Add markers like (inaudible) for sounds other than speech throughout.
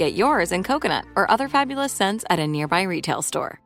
Get yours in coconut or other fabulous scents at a nearby retail store.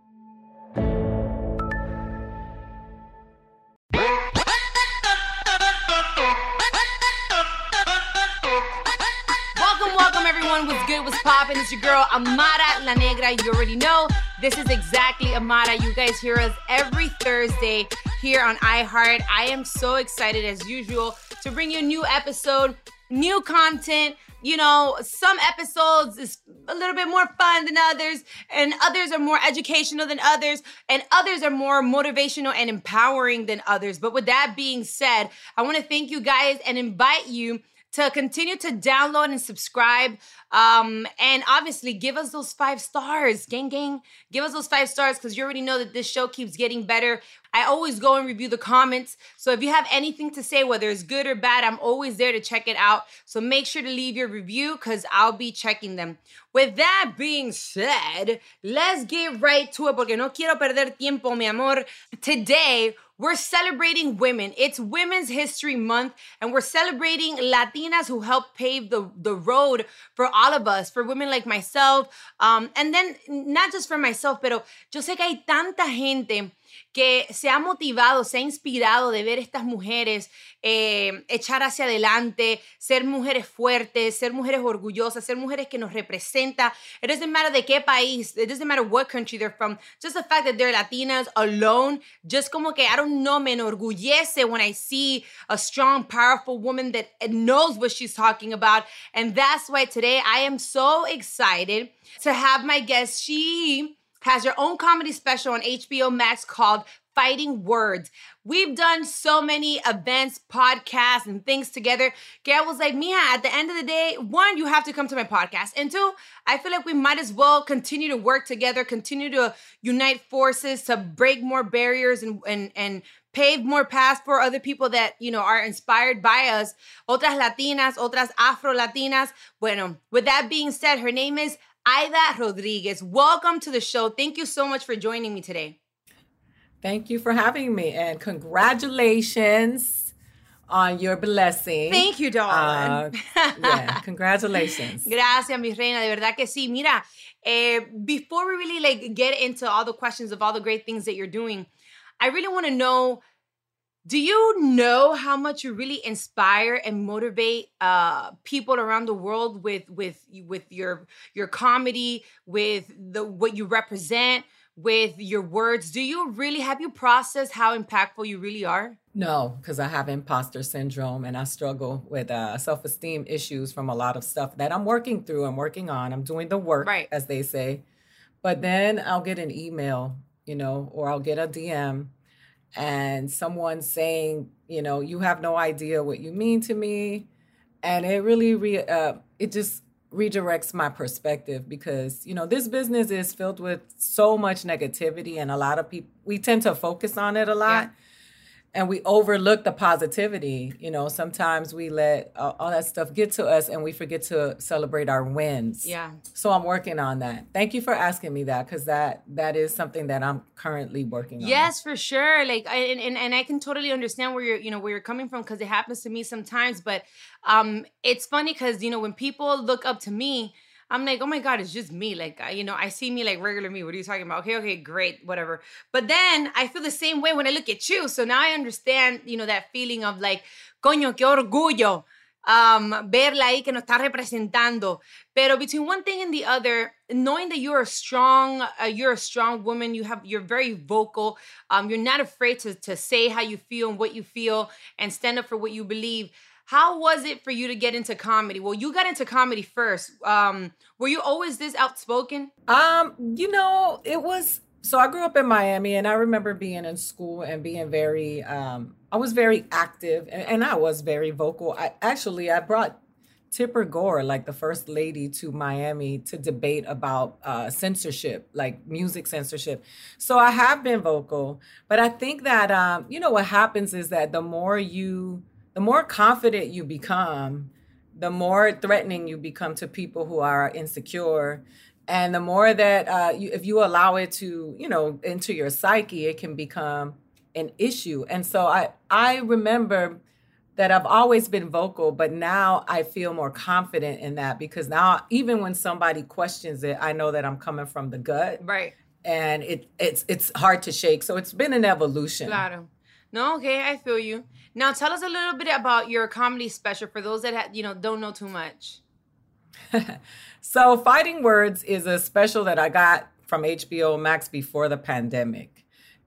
Welcome, welcome everyone. What's good? What's poppin'? It's your girl Amara La Negra. You already know this is exactly Amara. You guys hear us every Thursday here on iHeart. I am so excited as usual to bring you a new episode, new content. You know, some episodes is a little bit more fun than others, and others are more educational than others, and others are more motivational and empowering than others. But with that being said, I want to thank you guys and invite you to continue to download and subscribe. Um, and obviously, give us those five stars, gang, gang. Give us those five stars because you already know that this show keeps getting better. I always go and review the comments. So if you have anything to say, whether it's good or bad, I'm always there to check it out. So make sure to leave your review because I'll be checking them. With that being said, let's get right to it porque no quiero perder tiempo, mi amor. Today, we're celebrating women. It's Women's History Month, and we're celebrating Latinas who helped pave the, the road for all of us, for women like myself. Um, and then, not just for myself, pero yo sé que hay tanta gente que se ha motivado, se ha inspirado de ver estas mujeres eh, echar hacia adelante, ser mujeres fuertes, ser mujeres orgullosas, ser mujeres que nos representa. It doesn't matter de qué país, it doesn't matter what country they're from, just the fact that they're Latinas alone, just como que, I don't know, me enorgullece when I see a strong, powerful woman that knows what she's talking about. And that's why today I am so excited to have my guest. She has her own comedy special on HBO Max called Fighting Words. We've done so many events, podcasts, and things together. Gail was like, Mia, at the end of the day, one, you have to come to my podcast. And two, I feel like we might as well continue to work together, continue to unite forces to break more barriers and and and pave more paths for other people that, you know, are inspired by us. Otras Latinas, otras Afro Latinas. Bueno, with that being said, her name is Aida Rodriguez. Welcome to the show. Thank you so much for joining me today. Thank you for having me and congratulations on your blessing. Thank you, darling. Uh, yeah, (laughs) congratulations. Gracias, mi reina. De verdad que sí. Mira, eh, before we really like get into all the questions of all the great things that you're doing, I really want to know do you know how much you really inspire and motivate uh, people around the world with with with your your comedy, with the what you represent, with your words? Do you really have you processed how impactful you really are? No, because I have imposter syndrome and I struggle with uh, self esteem issues from a lot of stuff that I'm working through. I'm working on. I'm doing the work, Right. as they say. But then I'll get an email, you know, or I'll get a DM and someone saying, you know, you have no idea what you mean to me. And it really, re- uh, it just redirects my perspective because, you know, this business is filled with so much negativity and a lot of people, we tend to focus on it a lot. And we overlook the positivity. You know, sometimes we let uh, all that stuff get to us and we forget to celebrate our wins. Yeah. So I'm working on that. Thank you for asking me that because that that is something that I'm currently working on. Yes, for sure. Like, I, and, and and I can totally understand where you're, you know, where you're coming from because it happens to me sometimes. But um, it's funny because you know when people look up to me, I'm like, oh my God, it's just me. Like, you know, I see me like regular me. What are you talking about? Okay, okay, great, whatever. But then I feel the same way when I look at you. So now I understand, you know, that feeling of like, coño, qué orgullo um, verla ahí que nos está representando. Pero between one thing and the other, knowing that you're a strong, uh, you're a strong woman, you have, you're very vocal, um, you're not afraid to, to say how you feel and what you feel and stand up for what you believe. How was it for you to get into comedy? Well, you got into comedy first. Um, were you always this outspoken? Um, you know, it was so I grew up in Miami and I remember being in school and being very um I was very active and, and I was very vocal. I actually I brought Tipper Gore, like the first lady, to Miami to debate about uh, censorship, like music censorship. So I have been vocal, but I think that um, you know what happens is that the more you, the more confident you become, the more threatening you become to people who are insecure, and the more that uh, you, if you allow it to, you know, into your psyche, it can become an issue. And so I I remember that I've always been vocal, but now I feel more confident in that because now even when somebody questions it, I know that I'm coming from the gut. Right. And it it's it's hard to shake. So it's been an evolution. Claro. No, okay, I feel you. Now tell us a little bit about your comedy special for those that ha- you know don't know too much. (laughs) so Fighting Words is a special that I got from HBO Max before the pandemic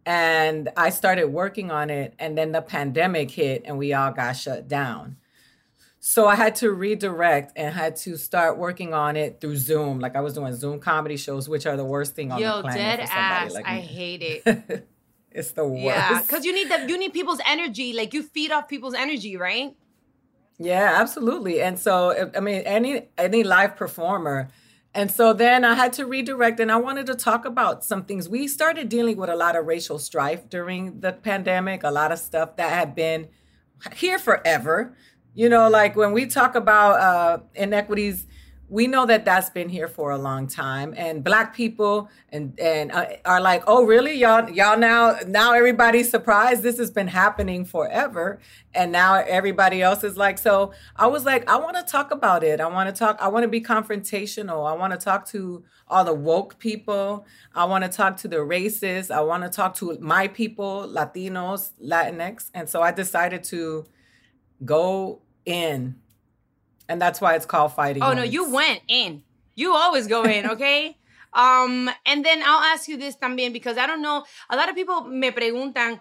and I started working on it, and then the pandemic hit, and we all got shut down. So I had to redirect and had to start working on it through Zoom. Like I was doing Zoom comedy shows, which are the worst thing on Yo, the planet. Yo, dead ass. Like I hate it. (laughs) it's the worst. yeah, because you need the you need people's energy. Like you feed off people's energy, right? Yeah, absolutely. And so I mean, any any live performer and so then I had to redirect and I wanted to talk about some things. We started dealing with a lot of racial strife during the pandemic, a lot of stuff that had been here forever. You know, like when we talk about uh, inequities we know that that's been here for a long time and black people and and uh, are like oh really? Y'all y'all now now everybody's surprised this has been happening forever and now everybody else is like so i was like i want to talk about it. I want to talk i want to be confrontational. I want to talk to all the woke people. I want to talk to the racists. I want to talk to my people latinos latinx and so i decided to go in and that's why it's called fighting. Oh no, you went in. You always go in, (laughs) okay? um, and then I'll ask you this también because I don't know. A lot of people me preguntan,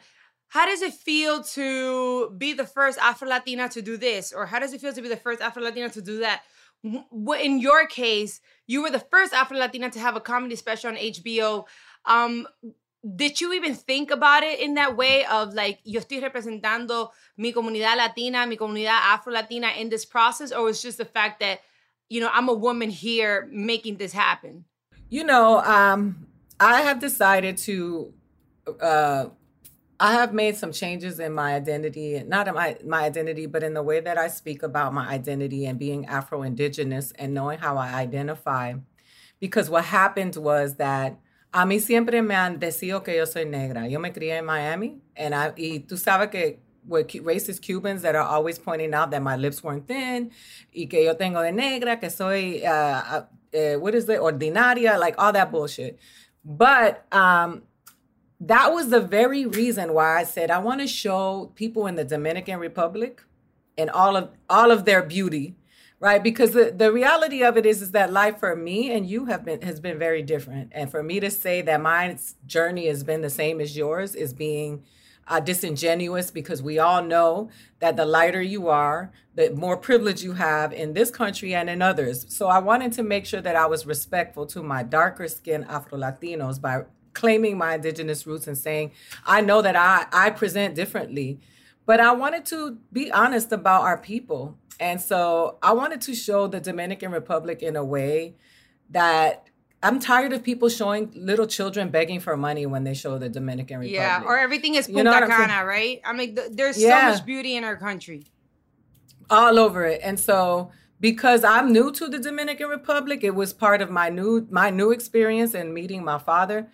how does it feel to be the first Afro Latina to do this, or how does it feel to be the first Afro Latina to do that? In your case, you were the first Afro Latina to have a comedy special on HBO. Um, did you even think about it in that way of like yo estoy representando mi comunidad latina mi comunidad afro latina in this process or was just the fact that you know i'm a woman here making this happen you know um i have decided to uh I have made some changes in my identity, not in my, my identity, but in the way that I speak about my identity and being Afro Indigenous and knowing how I identify. Because what happened was that A mí siempre me han decido que yo soy negra. Yo me crié en Miami, and I, y tú sabes que with racist Cubans that are always pointing out that my lips weren't thin, y que yo tengo de negra, que soy, uh, uh, what is it, ordinaria, like all that bullshit. But um, that was the very reason why I said I want to show people in the Dominican Republic and all of all of their beauty right? Because the, the reality of it is is that life for me and you have been has been very different. And for me to say that my journey has been the same as yours is being uh, disingenuous because we all know that the lighter you are the more privilege you have in this country and in others. So i wanted to make sure that i was respectful to my darker skinned afro latinos by claiming my indigenous roots and saying i know that i i present differently. But i wanted to be honest about our people and so I wanted to show the Dominican Republic in a way that I'm tired of people showing little children begging for money when they show the Dominican Republic. Yeah, or everything is Punta you know Cana, right? I mean, th- there's yeah. so much beauty in our country. All over it. And so because I'm new to the Dominican Republic, it was part of my new my new experience in meeting my father.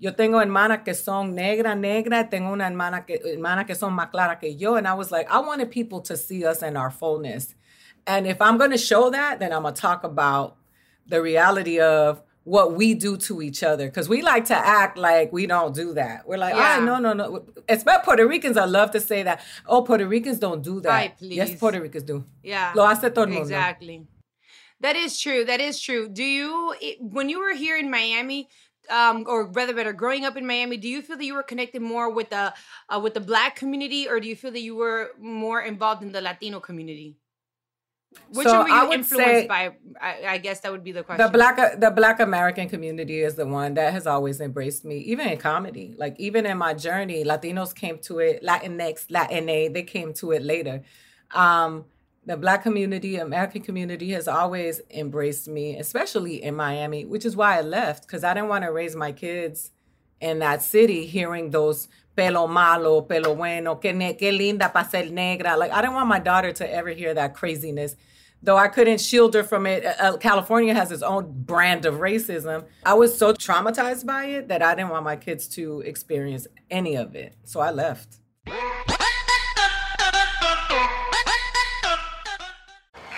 Yo tengo hermanas que son negra, negra. Tengo una hermana que, hermana que son más claras que yo. And I was like, I wanted people to see us in our fullness. And if I'm going to show that, then I'm going to talk about the reality of what we do to each other because we like to act like we don't do that. We're like, yeah. oh, no, no, no. Especially Puerto Ricans, I love to say that. Oh, Puerto Ricans don't do that. Right, please. Yes, Puerto Ricans do. Yeah. Lo hace todo el mundo. Exactly. That is true. That is true. Do you, when you were here in Miami, um, or rather better, growing up in Miami, do you feel that you were connected more with the uh, with the Black community, or do you feel that you were more involved in the Latino community? Which so were you I would influenced say by? I, I, guess that would be the question. The black the Black American community is the one that has always embraced me, even in comedy. Like even in my journey, Latinos came to it, Latinx, Latina, they came to it later. Um, the Black community, American community, has always embraced me, especially in Miami, which is why I left because I didn't want to raise my kids in that city hearing those pelo malo, pelo bueno, que, ne- que linda para ser negra. Like, I didn't want my daughter to ever hear that craziness. Though I couldn't shield her from it. Uh, uh, California has its own brand of racism. I was so traumatized by it that I didn't want my kids to experience any of it. So I left.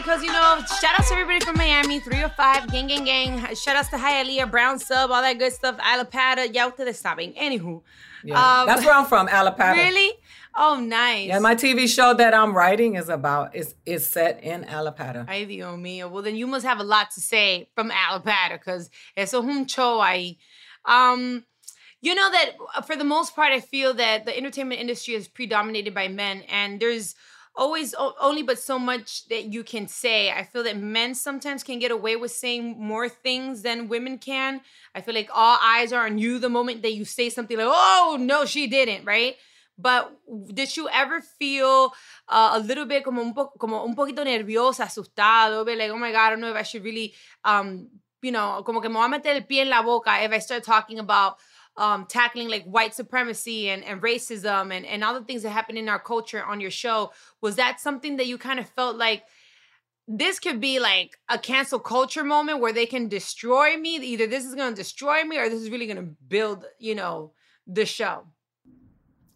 because, you know, shout out to everybody from Miami, 305, gang, gang, gang. Shout out to Hialeah, Brown Sub, all that good stuff. Allapattah, ya ustedes saben. Anywho. Yeah. Um, That's where I'm from, Allapattah. Really? Oh, nice. Yeah, my TV show that I'm writing is about, is, is set in Allapattah. Ay, Dios mío. Well, then you must have a lot to say from Allapattah because eso un show ahí. Um, you know that uh, for the most part, I feel that the entertainment industry is predominated by men, and there's always only but so much that you can say. I feel that men sometimes can get away with saying more things than women can. I feel like all eyes are on you the moment that you say something like, "Oh, no, she didn't," right? But did you ever feel uh, a little bit como un, po- como un poquito nerviosa, asustado, be like, oh my God, I don't know if I should really, um, you know, como que me voy a meter el pie en la boca if I start talking about um, tackling like white supremacy and, and racism and, and all the things that happen in our culture on your show. Was that something that you kind of felt like this could be like a cancel culture moment where they can destroy me. Either this is going to destroy me or this is really going to build, you know, the show.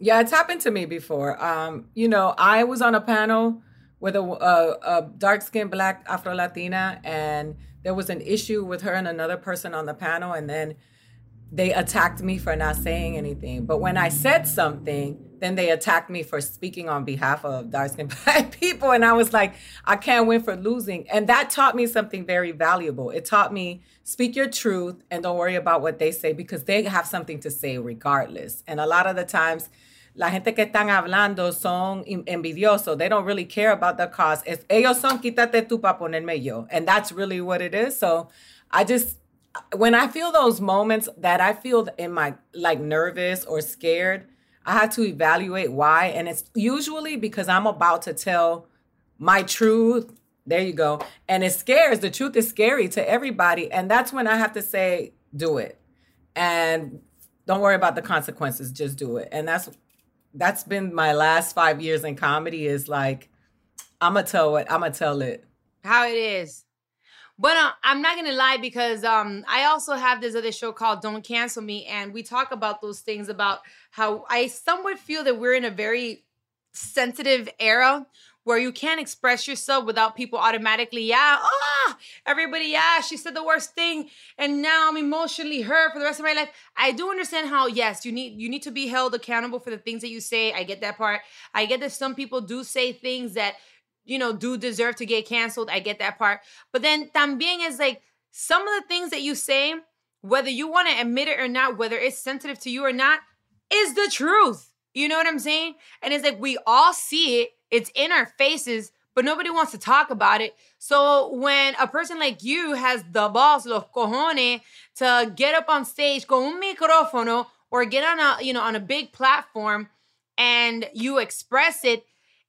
Yeah, it's happened to me before. Um, you know, I was on a panel with a, a, a dark skinned black Afro Latina, and there was an issue with her and another person on the panel, and then they attacked me for not saying anything. But when I said something, then they attacked me for speaking on behalf of dark skinned (laughs) black people. And I was like, I can't win for losing. And that taught me something very valuable. It taught me speak your truth and don't worry about what they say because they have something to say regardless. And a lot of the times, la gente que están hablando son envidiosos. They don't really care about the cause. Es, ellos son quítate tú para ponerme yo. And that's really what it is. So I just when I feel those moments that I feel in my like nervous or scared, I have to evaluate why. And it's usually because I'm about to tell my truth. There you go. And it scares. The truth is scary to everybody. And that's when I have to say, do it. And don't worry about the consequences. Just do it. And that's that's been my last five years in comedy is like, I'ma tell it, I'ma tell it. How it is. But uh, I'm not gonna lie because um, I also have this other show called Don't Cancel Me, and we talk about those things about how I somewhat feel that we're in a very sensitive era where you can't express yourself without people automatically, yeah, ah, everybody, yeah, she said the worst thing, and now I'm emotionally hurt for the rest of my life. I do understand how, yes, you need you need to be held accountable for the things that you say. I get that part. I get that some people do say things that you know, do deserve to get canceled. I get that part. But then también is like some of the things that you say, whether you want to admit it or not, whether it's sensitive to you or not, is the truth. You know what I'm saying? And it's like we all see it, it's in our faces, but nobody wants to talk about it. So when a person like you has the balls, los cojones, to get up on stage con un micrófono or get on a, you know, on a big platform and you express it,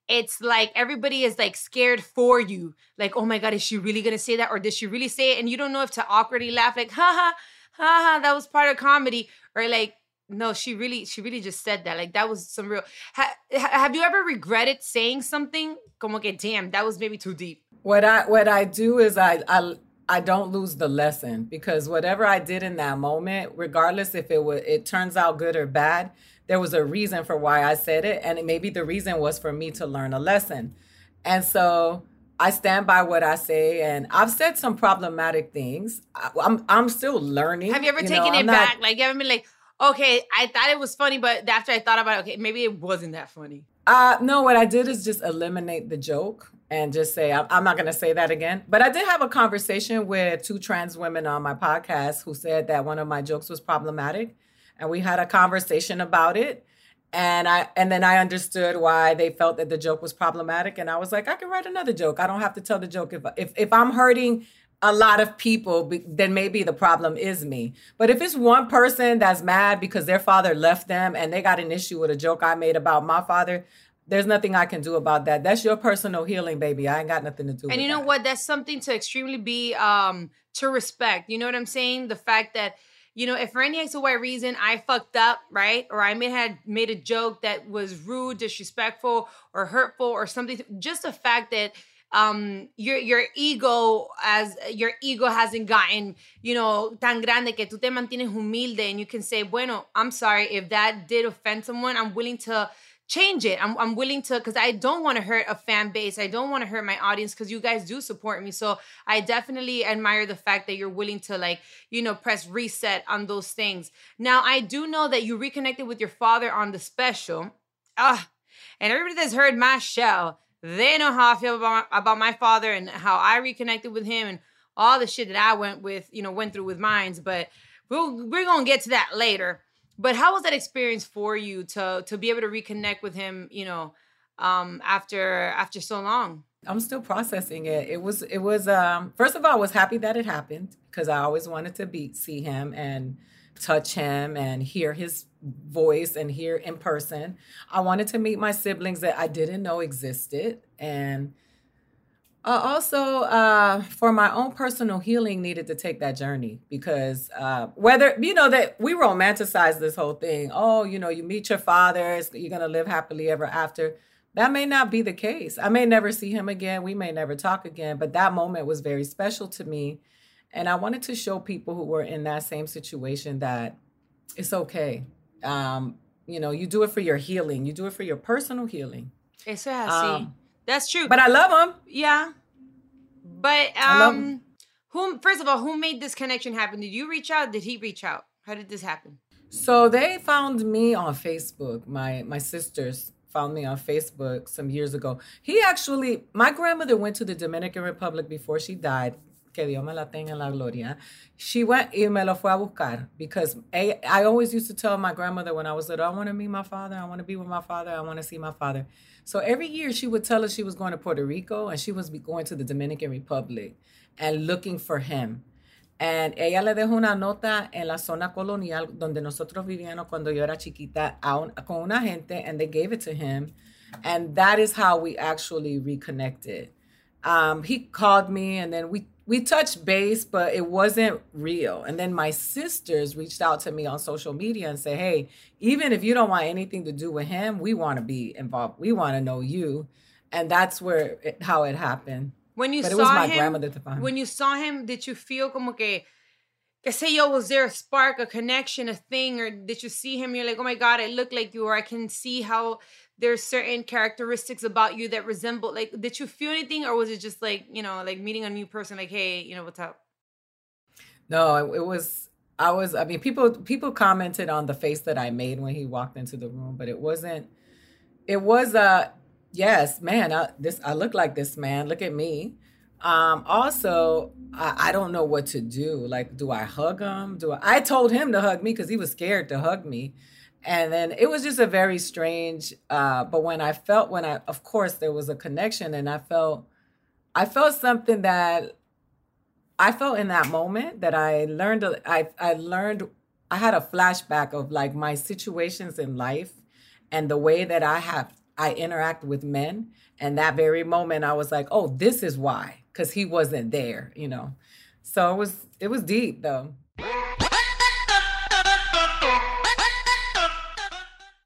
it's like everybody is like scared for you. Like, oh my God, is she really gonna say that? Or did she really say it? And you don't know if to awkwardly laugh, like, ha ha, ha ha, that was part of comedy. Or like, no, she really, she really just said that. Like that was some real. Ha, have you ever regretted saying something? Como que damn, that was maybe too deep. What I what I do is I I I don't lose the lesson because whatever I did in that moment, regardless if it was it turns out good or bad, there was a reason for why I said it. And maybe the reason was for me to learn a lesson. And so I stand by what I say. And I've said some problematic things. I, am I'm, I'm still learning. Have you ever you taken know, it back? like, you ever been like, okay, I thought it was funny, but after I thought about it, okay, maybe it wasn't that funny. Uh, no, what I did is just eliminate the joke and just say, I'm, I'm not going to say that again. But I did have a conversation with two trans women on my podcast who said that one of my jokes was problematic and we had a conversation about it and i and then i understood why they felt that the joke was problematic and i was like i can write another joke i don't have to tell the joke if if, if i'm hurting a lot of people then maybe the problem is me but if it's one person that's mad because their father left them and they got an issue with a joke i made about my father there's nothing I can do about that. That's your personal healing, baby. I ain't got nothing to do. And you know that. what? That's something to extremely be um to respect. You know what I'm saying? The fact that you know, if for any X or Y reason I fucked up, right, or I may had made a joke that was rude, disrespectful, or hurtful, or something, just the fact that um your your ego as your ego hasn't gotten you know tan grande que tú te mantienes humilde and you can say bueno i'm sorry if that did offend someone i'm willing to change it. I'm, I'm willing to, because I don't want to hurt a fan base. I don't want to hurt my audience because you guys do support me. So I definitely admire the fact that you're willing to, like, you know, press reset on those things. Now, I do know that you reconnected with your father on the special. Ah, and everybody that's heard my show, they know how I feel about, about my father and how I reconnected with him and all the shit that I went with, you know, went through with mines. But we'll, we're to get to that later. But how was that experience for you to to be able to reconnect with him, you know, um after after so long? I'm still processing it. It was it was um first of all I was happy that it happened because I always wanted to be see him and touch him and hear his voice and hear in person. I wanted to meet my siblings that I didn't know existed and uh, also, uh, for my own personal healing, needed to take that journey because uh, whether you know that we romanticize this whole thing. Oh, you know, you meet your father, you're gonna live happily ever after. that may not be the case. I may never see him again. We may never talk again, but that moment was very special to me. And I wanted to show people who were in that same situation that it's okay. Um, you know, you do it for your healing, you do it for your personal healing. Eso es así. Um, That's true. But I love him. Yeah. But um who first of all, who made this connection happen? Did you reach out? Did he reach out? How did this happen? So they found me on Facebook. My my sisters found me on Facebook some years ago. He actually, my grandmother went to the Dominican Republic before she died. Que Dios me la tenga en la gloria. She went y me lo fue a buscar because I, I always used to tell my grandmother when I was little, I want to meet my father. I want to be with my father. I want to see my father. So every year she would tell us she was going to Puerto Rico and she was going to the Dominican Republic and looking for him. And ella le dejó una nota en la zona colonial donde nosotros vivíamos cuando yo era chiquita un, con una gente, and they gave it to him. And that is how we actually reconnected. Um, he called me, and then we we touched base, but it wasn't real. And then my sisters reached out to me on social media and said, "Hey, even if you don't want anything to do with him, we want to be involved. We want to know you." And that's where it, how it happened. When you but saw him, when you saw him, did you feel como que, que say yo, was there a spark, a connection, a thing, or did you see him? You're like, oh my god, I look like you, or I can see how there's certain characteristics about you that resemble. Like, did you feel anything, or was it just like you know, like meeting a new person, like, hey, you know, what's up? No, it, was. I was. I mean, people people commented on the face that I made when he walked into the room, but it wasn't. It was a yes, man, I, this I look like this man. Look at me. Um, also, I, I, don't know what to do. Like, do I hug him? Do I? I told him to hug me because he was scared to hug me, and then it was just a very strange. Uh, but when I felt, when I, of course, there was a connection, and I felt, I felt something that I felt in that moment that I learned. I I learned. I had a flashback of like my situations in life, and the way that I have I interact with men. And that very moment, I was like, oh, this is why, because he wasn't there, you know. So it was it was deep though.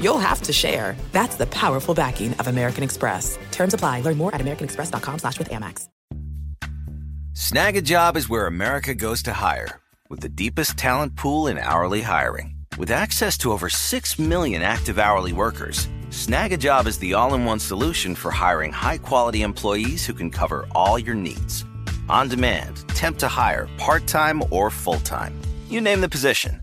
you'll have to share. That's the powerful backing of American Express. Terms apply. Learn more at americanexpress.com slash with Amex. Snag a job is where America goes to hire, with the deepest talent pool in hourly hiring. With access to over 6 million active hourly workers, Snagajob is the all-in-one solution for hiring high-quality employees who can cover all your needs. On demand, temp to hire, part-time or full-time. You name the position.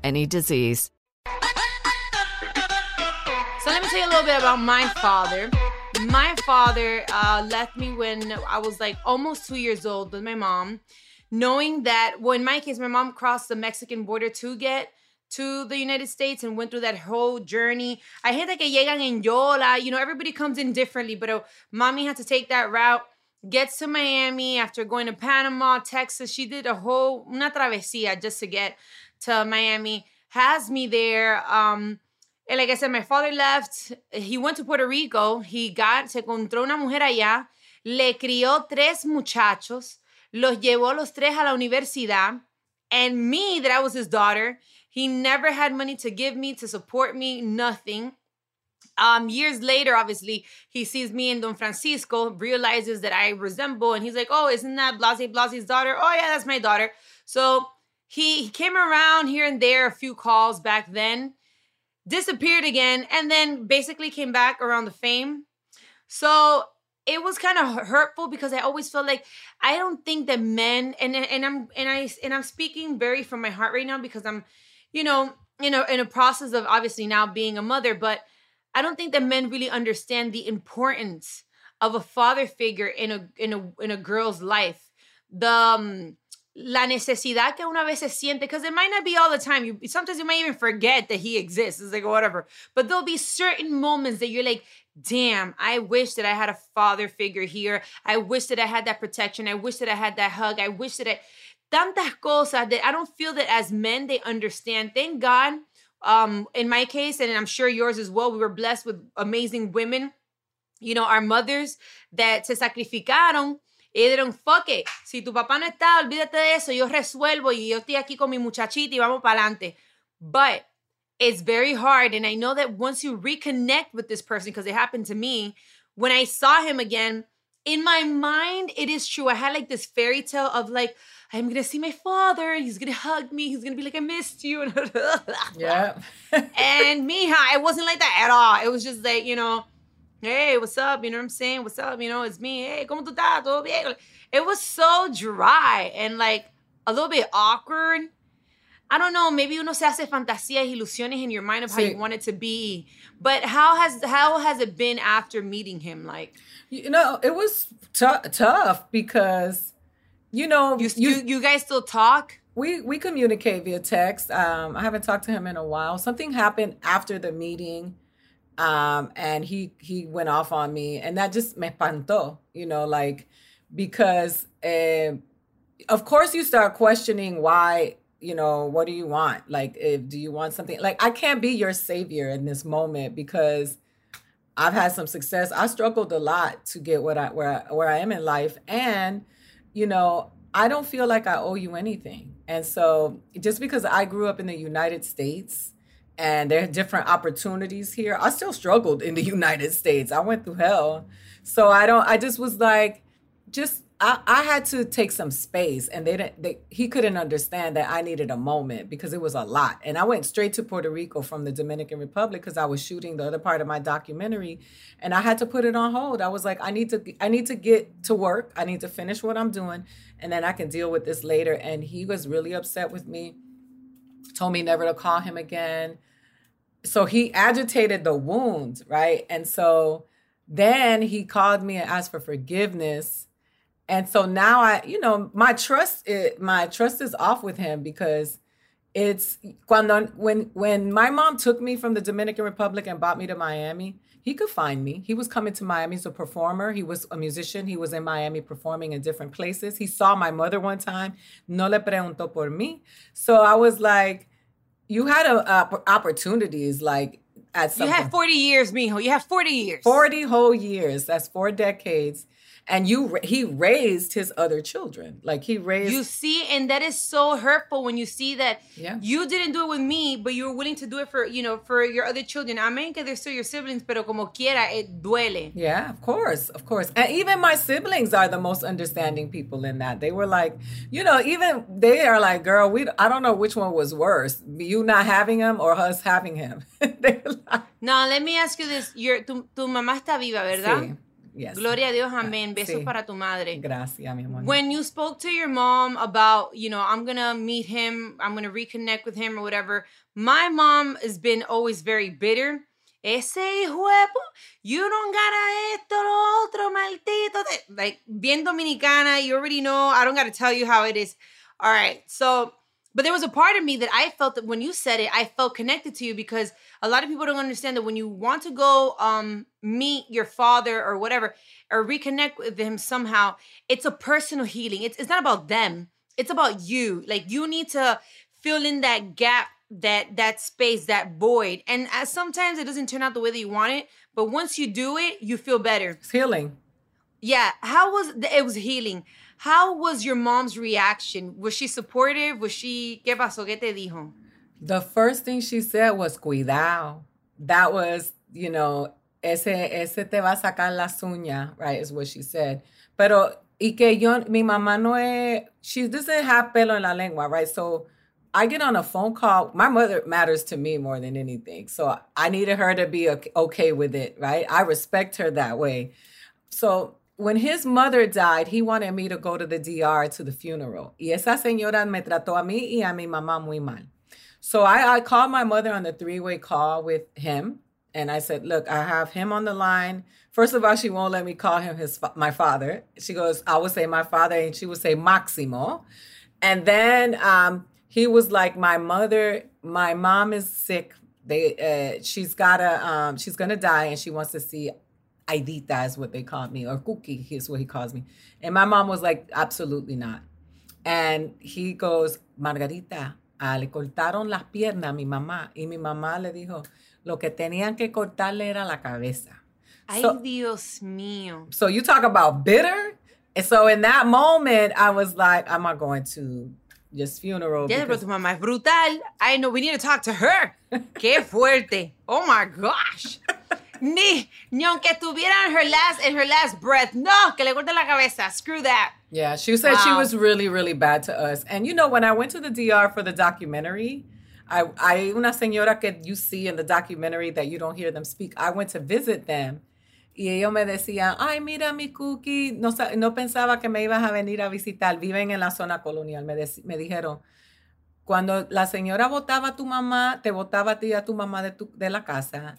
any disease. So let me tell you a little bit about my father. My father uh, left me when I was like almost two years old with my mom, knowing that, well, in my case, my mom crossed the Mexican border to get to the United States and went through that whole journey. I hate that que llegan en Yola. You know, everybody comes in differently, but uh, mommy had to take that route. Gets to Miami after going to Panama, Texas. She did a whole una travesía just to get to Miami. Has me there. Um, and like I said, my father left. He went to Puerto Rico. He got, se encontró una mujer allá. Le crió tres muchachos. Los llevó los tres a la universidad. And me, that I was his daughter, he never had money to give me, to support me, nothing. Um, years later, obviously, he sees me and Don Francisco, realizes that I resemble, and he's like, Oh, isn't that Blase Blase's daughter? Oh, yeah, that's my daughter. So he, came around here and there, a few calls back then disappeared again, and then basically came back around the fame. So it was kind of hurtful because I always felt like I don't think that men and and I'm and I and I'm speaking very from my heart right now because I'm, you know, you know, in a process of obviously now being a mother, but I don't think that men really understand the importance of a father figure in a in a in a girl's life. The um, la necesidad que una vez se siente, because it might not be all the time. You sometimes you might even forget that he exists. It's like whatever. But there'll be certain moments that you're like, damn, I wish that I had a father figure here. I wish that I had that protection. I wish that I had that hug. I wish that I tantas cosas that I don't feel that as men they understand. Thank God. Um, in my case, and I'm sure yours as well, we were blessed with amazing women. You know, our mothers that se sacrificaron y dijeron, fuck it, si tu papá no está, olvídate de eso, yo resuelvo y yo estoy aquí con mi muchachita y vamos para adelante. But it's very hard. And I know that once you reconnect with this person, because it happened to me, when I saw him again, in my mind, it is true. I had like this fairy tale of like, I'm gonna see my father, he's gonna hug me, he's gonna be like, I missed you. (laughs) yeah. and me, I wasn't like that at all. It was just like, you know, hey, what's up? You know what I'm saying? What's up? You know, it's me. Hey, ¿cómo tú estás? ¿Todo bien? It was so dry and like a little bit awkward. I don't know, maybe uno se hace fantasías, ilusiones in your mind of how sí. you want it to be. But how has how has it been after meeting him? Like, you know, it was t- tough because, you know, you, you you guys still talk. We we communicate via text. Um, I haven't talked to him in a while. Something happened after the meeting um, and he he went off on me, and that just me espantó, you know, like because uh, of course you start questioning why, you know, what do you want? Like, if do you want something? Like, I can't be your savior in this moment because I've had some success. I struggled a lot to get what I where I, where I am in life, and you know, I don't feel like I owe you anything. And so, just because I grew up in the United States and there are different opportunities here. I still struggled in the (laughs) United States. I went through hell. So I don't I just was like just I, I had to take some space and they didn't they, he couldn't understand that I needed a moment because it was a lot. And I went straight to Puerto Rico from the Dominican Republic because I was shooting the other part of my documentary and I had to put it on hold. I was like I need to I need to get to work. I need to finish what I'm doing and then I can deal with this later and he was really upset with me. Told me never to call him again so he agitated the wound, right? And so then he called me and asked for forgiveness. And so now I, you know, my trust it, my trust is off with him because it's cuando when when my mom took me from the Dominican Republic and brought me to Miami, he could find me. He was coming to Miami as a performer. He was a musician. He was in Miami performing in different places. He saw my mother one time. No le preguntó por mí. So I was like, you had a, a opportunities like at some You had 40 years, mijo. You have 40 years. 40 whole years. That's four decades and you he raised his other children. Like he raised you see and that is so hurtful when you see that yeah. you didn't do it with me but you were willing to do it for you know for your other children. I mean que they're still your siblings pero como quiera it duele. Yeah of course of course. And even my siblings are the most understanding people in that. They were like you know even they are like girl we i don't know which one was worse you not having him or us having him. (laughs) Like, now let me ask you this. Your tu, tu mamá está viva verdad? Sí. Yes. Gloria a Dios, ah, amén. Besos sí. para tu madre. Gracias, mi amor. When you spoke to your mom about, you know, I'm going to meet him, I'm going to reconnect with him or whatever, my mom has been always very bitter ese hijo you don't gotta esto, lo otro, maldito. te-" Like, bien dominicana, you already know. I don't gotta tell you how it is. All right, so, but there was a part of me that I felt that when you said it, I felt connected to you because a lot of people don't understand that when you want to go um meet your father or whatever, or reconnect with him somehow, it's a personal healing. It's, it's not about them, it's about you. Like, you need to fill in that gap that that space that void and uh, sometimes it doesn't turn out the way that you want it but once you do it you feel better It's healing. yeah how was it was healing how was your mom's reaction was she supportive was she qué pasó qué te dijo The first thing she said was cuidado. That was, you know, ese, ese te va a sacar las uñas, right, is what she said. Pero, y que yo, mi mamá no es, she doesn't have pelo en la lengua, right? So I get on a phone call. My mother matters to me more than anything. So I needed her to be ok- okay with it, right? I respect her that way. So when his mother died, he wanted me to go to the DR to the funeral. Y esa señora me trató a mí y a mi mamá muy mal. So I, I called my mother on the three-way call with him, and I said, "Look, I have him on the line. First of all, she won't let me call him his my father. She goes, I would say my father, and she would say Maximo. And then um, he was like, my mother, my mom is sick. They, uh, she's gotta, um, she's gonna die, and she wants to see Aidita is what they call me, or Cookie is what he calls me. And my mom was like, absolutely not. And he goes, Margarita, ah, le cortaron las piernas a mi mamá. Y mi mamá le dijo, lo que tenían que cortarle era la cabeza. ay So- dios mío So you talk about bitter. And so in that moment, I was like, I'm not going to this funeral. ya pero tu mamá es brutal i know we need to talk to her (laughs) qué fuerte oh my gosh (laughs) ni ni aunque estuviera en her last in her last breath no que le corte la cabeza screw that Yeah, she said she was really, really bad to us. And you know, when I went to the DR for the documentary, I, I una señora que you see in the documentary that you don't hear them speak. I went to visit them. Y ellos me decían, ay, mira mi cookie, no, no pensaba que me ibas a venir a visitar. Viven en la zona colonial. Me, me dijeron, cuando la señora votaba a tu mamá, te votaba a ti y a tu mamá de, tu, de la casa,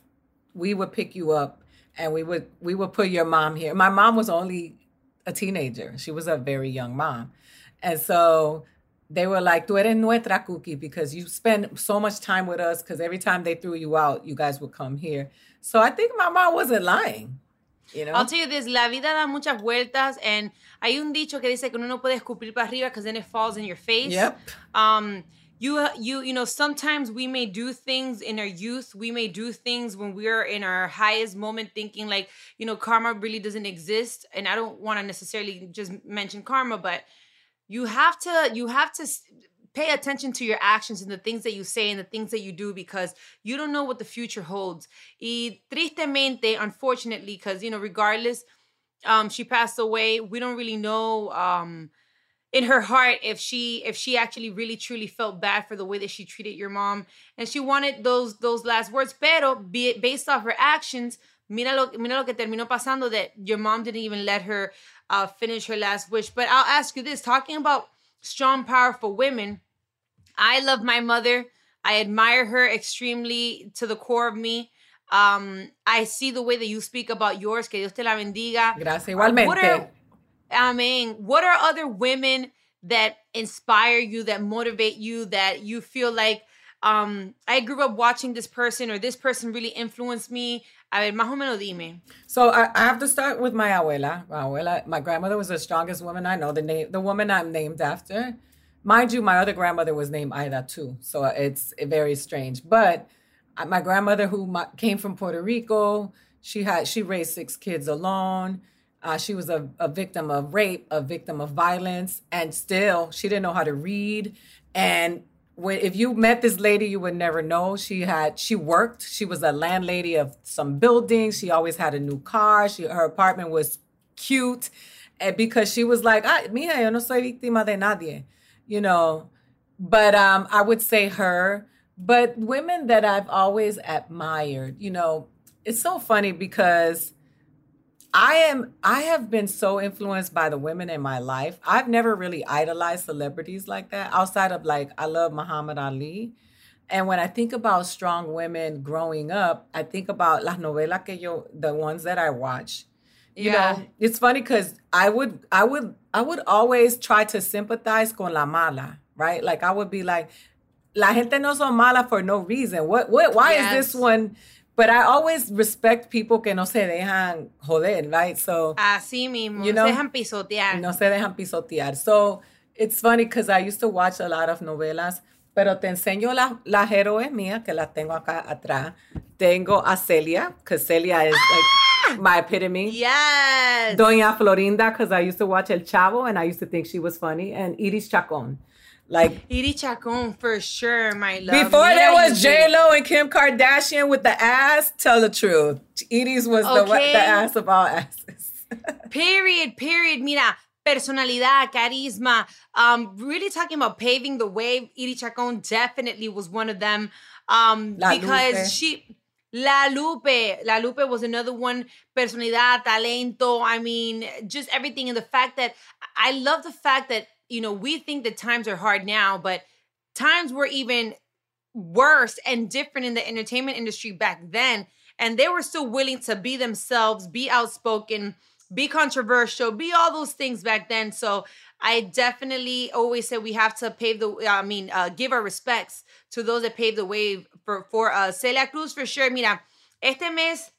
we would pick you up and we would we would put your mom here. My mom was only a teenager. She was a very young mom. And so they were like, tú eres nuestra cookie because you spend so much time with us because every time they threw you out, you guys would come here. So I think my mom wasn't lying. You know? I'll tell you this, la vida da muchas vueltas and hay un dicho que dice que uno no puede escupir para arriba because then it falls in your face. Yep. Um, you, you, you know, sometimes we may do things in our youth. We may do things when we're in our highest moment thinking like, you know, karma really doesn't exist. And I don't want to necessarily just mention karma, but you have to, you have to pay attention to your actions and the things that you say and the things that you do because you don't know what the future holds. Y tristemente, unfortunately, because you know, regardless, um, she passed away. We don't really know um in her heart if she if she actually really truly felt bad for the way that she treated your mom and she wanted those those last words. Pero be, it based off her actions, mira lo, mira lo que terminó pasando that your mom didn't even let her uh, finish her last wish. But I'll ask you this: talking about strong, powerful women. I love my mother. I admire her extremely to the core of me. Um, I see the way that you speak about yours. Que Dios te la bendiga. Gracias, Uh, What igualmente. are, I mean, what are other women that inspire you, that motivate you, that you feel like um, I grew up watching this person or this person really influenced me? A ver, más o menos dime. So I, I have to start with my abuela. My abuela, my grandmother was the strongest woman I know. The name, the woman I'm named after. Mind you, my other grandmother was named Ida too. So it's very strange. But uh, my grandmother, who came from Puerto Rico, she had she raised six kids alone. Uh, she was a, a victim of rape, a victim of violence, and still she didn't know how to read. And when, if you met this lady, you would never know. She had she worked. She was a landlady of some buildings. She always had a new car. She her apartment was cute, and because she was like, ah, mija, yo no soy víctima de nadie, you know. But um, I would say her. But women that I've always admired, you know, it's so funny because I am I have been so influenced by the women in my life. I've never really idolized celebrities like that outside of like I love Muhammad Ali. And when I think about strong women growing up, I think about las novelas que yo, the ones that I watch. You Yeah. know, it's funny because I would, I would, I would always try to sympathize con la mala, right? Like I would be like, la gente no son mala for no reason. What, what, why is this one? But I always respect people que no se dejan joder, right? So Así mismo. You know, se dejan pisotear. no se dejan pisotear. So it's funny because I used to watch a lot of novelas, pero te enseño las las héroes mías que las tengo acá atrás. Tengo a Celia, because Celia is like ah. my epitome. Yes. Doña Florinda, because I used to watch El Chavo and I used to think she was funny. And Iris Chacon. Like Iri Chacon for sure, my love. before Mira, there was. J Lo and Kim Kardashian with the ass, tell the truth. Iris was the, Okay. the ass of all asses. (laughs) Period, period. Mira, personalidad, carisma. Um, really talking about paving the way. Iri Chacon definitely was one of them. Um, La because Lupe. she La Lupe. La Lupe was another one. Personalidad, talento. I mean, just everything. And the fact that I love the fact that, you know, we think that times are hard now, but times were even worse and different in the entertainment industry back then. And they were still willing to be themselves, be outspoken, be controversial, be all those things back then. So I definitely always say we have to pave the, I mean, uh, give our respects to those that paved the way for, for uh, Celia Cruz for sure. Mira, este mes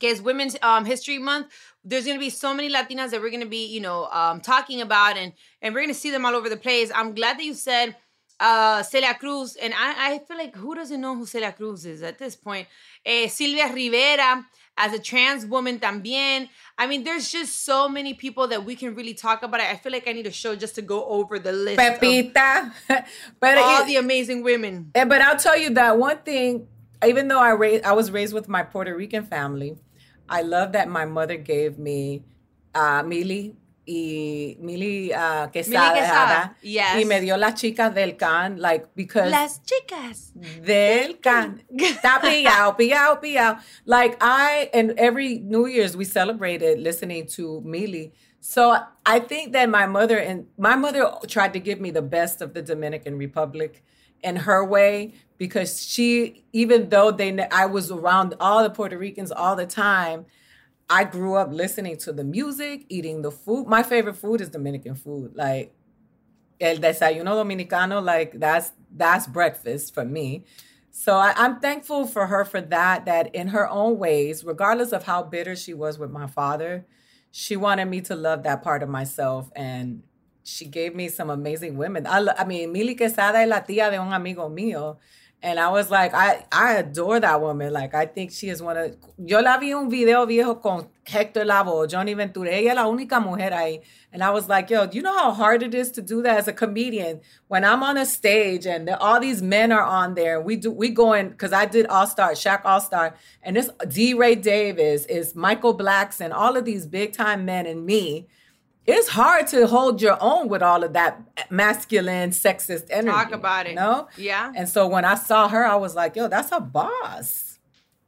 que Women's um, History Month, there's going to be so many Latinas that we're going to be, you know, um, talking about, and and we're going to see them all over the place. I'm glad that you said uh, Celia Cruz, and I, I feel like who doesn't know who Celia Cruz is at this point? Eh, Sylvia Rivera, as a trans woman también. I mean, there's just so many people that we can really talk about. I feel like I need a show just to go over the list Pepita. (laughs) but all it- the amazing women. But I'll tell you that one thing, even though I raised I was raised with my Puerto Rican family, I love that my mother gave me uh Milly y Milly uh, Quezada, Quezada, yes. y me dio las chicas del can like because Las chicas. del can está (laughs) pillado, pillado, pillado. Like I and every New Year's we celebrated listening to Milly. So I think that my mother and my mother tried to give me the best of the Dominican Republic in her way because she even though they I was around all the Puerto Ricans all the time I grew up listening to the music, eating the food. My favorite food is Dominican food. Like el desayuno dominicano, like that's that's breakfast for me. So I, I'm thankful for her for that. That in her own ways, regardless of how bitter she was with my father, she wanted me to love that part of myself, and she gave me some amazing women. I, I mean, Milly Quezada es la tía de un amigo mío. And I was like, I, I adore that woman. Like, I think she is one of. Yo la vi un video viejo con Hector Lavoe, Johnny Ventura. Ella la única mujer ahí. And I was like, yo, do you know how hard it is to do that as a comedian? When I'm on a stage and all these men are on there, we do we going because I did All Star, Shaq All Star, and this D. Ray Davis is Michael Blackson, all of these big time men and me it's hard to hold your own with all of that masculine, sexist energy. Talk about it. No? Yeah. And so when I saw her, I was like, yo, that's a boss.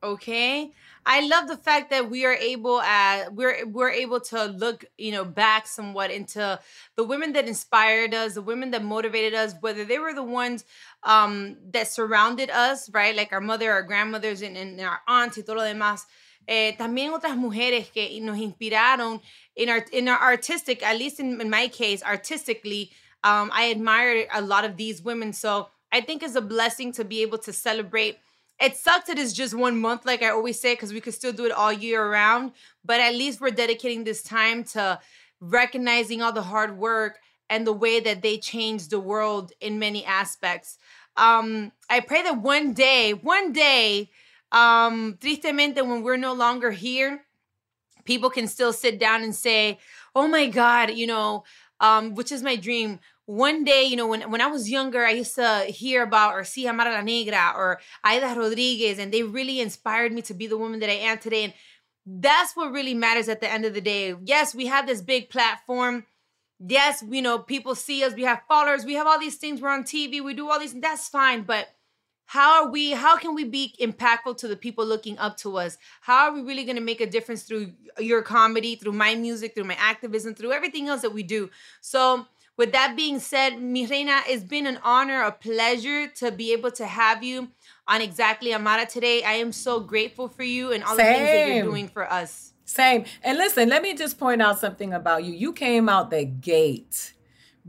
okay i love the fact that we are able at we're we're able to look you know back somewhat into the women that inspired us the women that motivated us whether they were the ones um that surrounded us right like our mother our grandmothers and, and our aunts y todo lo demás eh, también otras mujeres que nos inspiraron in our in artistic at least in, in my case artistically um i admire a lot of these women so i think it's a blessing to be able to celebrate it sucks that it's just one month, like I always say, because we could still do it all year around. But at least we're dedicating this time to recognizing all the hard work and the way that they changed the world in many aspects. Um, I pray that one day, one day, um, tristemente, when we're no longer here, people can still sit down and say, "Oh my God," you know, um, which is my dream. One day, you know, when, when I was younger, I used to hear about or see Amara La Negra or Aida Rodriguez, and they really inspired me to be the woman that I am today. And that's what really matters at the end of the day. Yes, we have this big platform. Yes, you know, people see us, we have followers, we have all these things, we're on TV, we do all these, that's fine. But how are we how can we be impactful to the people looking up to us how are we really going to make a difference through your comedy through my music through my activism through everything else that we do so with that being said, mi reina, it's been an honor, a pleasure to be able to have you on Exactly Amara today. I am so grateful for you and all the things that you're doing for us. Same. And listen, let me just point out something about you. You came out the gate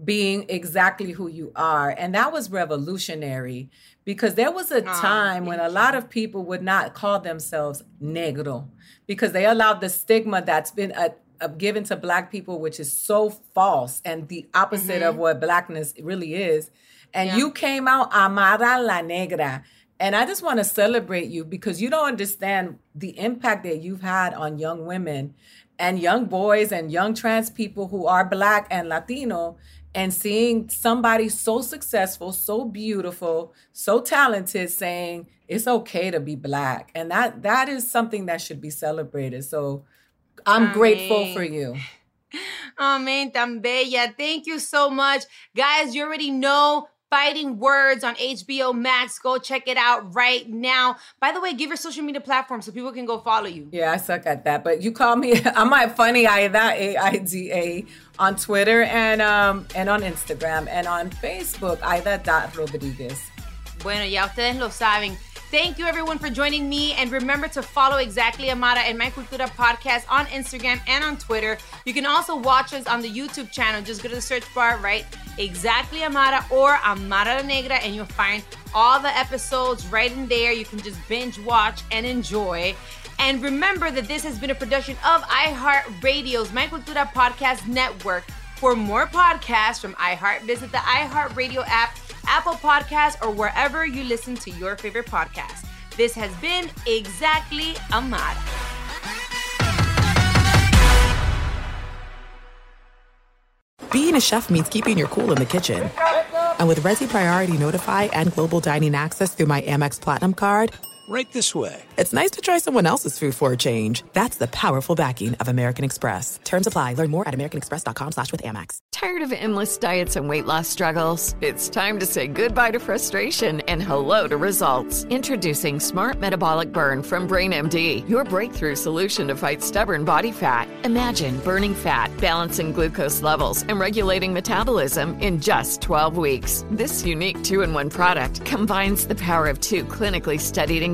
being exactly who you are. And that was revolutionary because there was a time when a lot of people would not call themselves negro because they allowed the stigma that's been uh uh, given to black people, which is so false and the opposite of what blackness really is. And you came out Amara la Negra. And I just want to celebrate you because you don't understand the impact that you've had on young women and young boys and young trans people who are black and Latino and seeing somebody so successful, so beautiful, so talented saying it's okay to be black. And that that is something that should be celebrated. So I'm grateful for you. Oh, man, tan bella. Thank you so much. Guys, you already know Fighting Words on HBO Max. Go check it out right now. By the way, give your social media platform so people can go follow you. Yeah, I suck at that. But you call me (laughs) I'm at funny Aida A I D A on Twitter and um and on Instagram and on Facebook Aida.Rodriguez. Bueno, ya ustedes lo saben. Thank you everyone for joining me and remember to follow Exactly Amara and My Cultura podcast on Instagram and on Twitter. You can also watch us on the YouTube channel. Just go to the search bar, right? Exactly Amara or Amara La Negra and you'll find all the episodes right in there. You can just binge watch and enjoy. And remember that this has been a production of iHeartRadio's My Cultura Podcast Network. For more podcasts from iHeart, visit the iHeartRadio app, Apple Podcasts, or wherever you listen to your favorite podcast. This has been Exactly Amara. Being a chef means keeping your cool in the kitchen. And with Resy Priority Notify and Global Dining Access through my Amex Platinum card, Right this way. it's nice to try someone else's food for a change. That's the powerful backing of American Express. Terms apply. Learn more at americanexpress.com slash with Amex. Tired of endless diets and weight loss struggles? It's time to say goodbye to frustration and hello to results. Introducing Smart Metabolic Burn from BrainMD, your breakthrough solution to fight stubborn body fat. Imagine burning fat, balancing glucose levels, and regulating metabolism in just 12 weeks. This unique two in one product combines the power of two clinically studied ingredients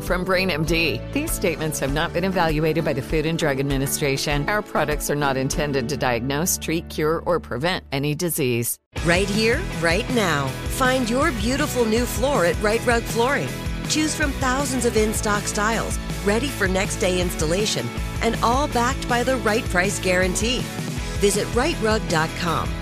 from BrainMD. These statements have not been evaluated by the Food and Drug Administration. Our products are not intended to diagnose, treat, cure, or prevent any disease. Right here, right now. Find your beautiful new floor at Rite Rug Flooring. Choose from thousands of in stock styles, ready for next day installation, and all backed by the right price guarantee. Visit riterug.com.